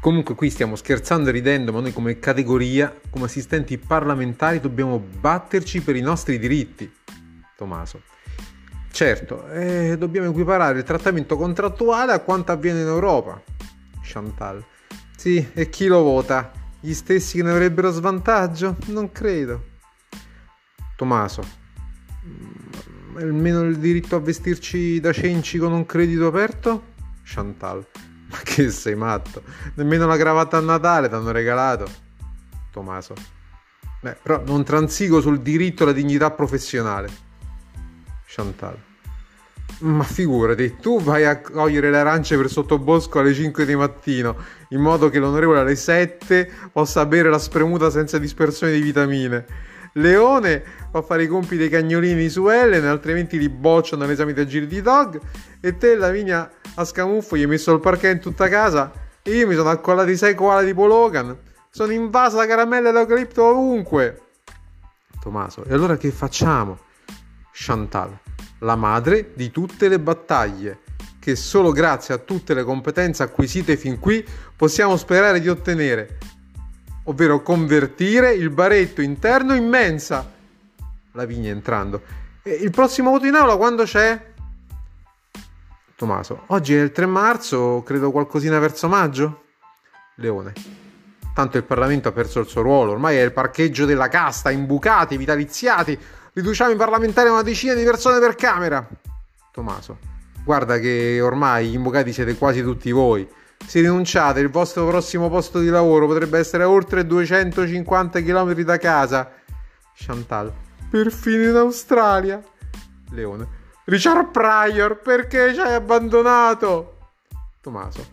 Comunque qui stiamo scherzando e ridendo, ma noi come categoria, come assistenti parlamentari, dobbiamo batterci per i nostri diritti. Tommaso. Certo, eh, dobbiamo equiparare il trattamento contrattuale a quanto avviene in Europa. Chantal. Sì, e chi lo vota? Gli stessi che ne avrebbero svantaggio? Non credo. Tommaso. Mm, almeno il diritto a vestirci da cenci con un credito aperto? Chantal. Ma che sei matto? Nemmeno la cravatta a Natale ti hanno regalato. Tommaso. Beh, però non transigo sul diritto alla dignità professionale. Chantal. Ma figurati, tu vai a cogliere le arance per sottobosco alle 5 di mattino, in modo che l'onorevole alle 7 possa bere la spremuta senza dispersione di vitamine. Leone fa fare i compiti dei cagnolini su Ellen, altrimenti li bocciano all'esame da giri di dog. E te, Lavinia, a scamuffo, gli hai messo il parquet in tutta casa. E io mi sono accollati sei koala di Pologan. Sono invasa da caramelle d'eucalipto ovunque. Tommaso, e allora che facciamo? Chantal, la madre di tutte le battaglie, che solo grazie a tutte le competenze acquisite fin qui possiamo sperare di ottenere ovvero convertire il baretto interno in mensa. La vigna entrando. E il prossimo voto in aula quando c'è? Tommaso, oggi è il 3 marzo, credo qualcosina verso maggio? Leone. Tanto il Parlamento ha perso il suo ruolo, ormai è il parcheggio della casta, imbucati, vitaliziati, riduciamo i parlamentari a una decina di persone per camera. Tommaso, guarda che ormai gli imbucati siete quasi tutti voi se rinunciate, il vostro prossimo posto di lavoro potrebbe essere oltre 250 km da casa. Chantal, perfino in Australia. Leone, Richard Pryor, perché ci hai abbandonato? Tommaso,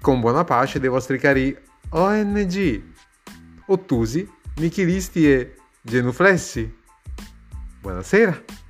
con buona pace dei vostri cari ONG, ottusi, nichilisti e genuflessi. Buonasera.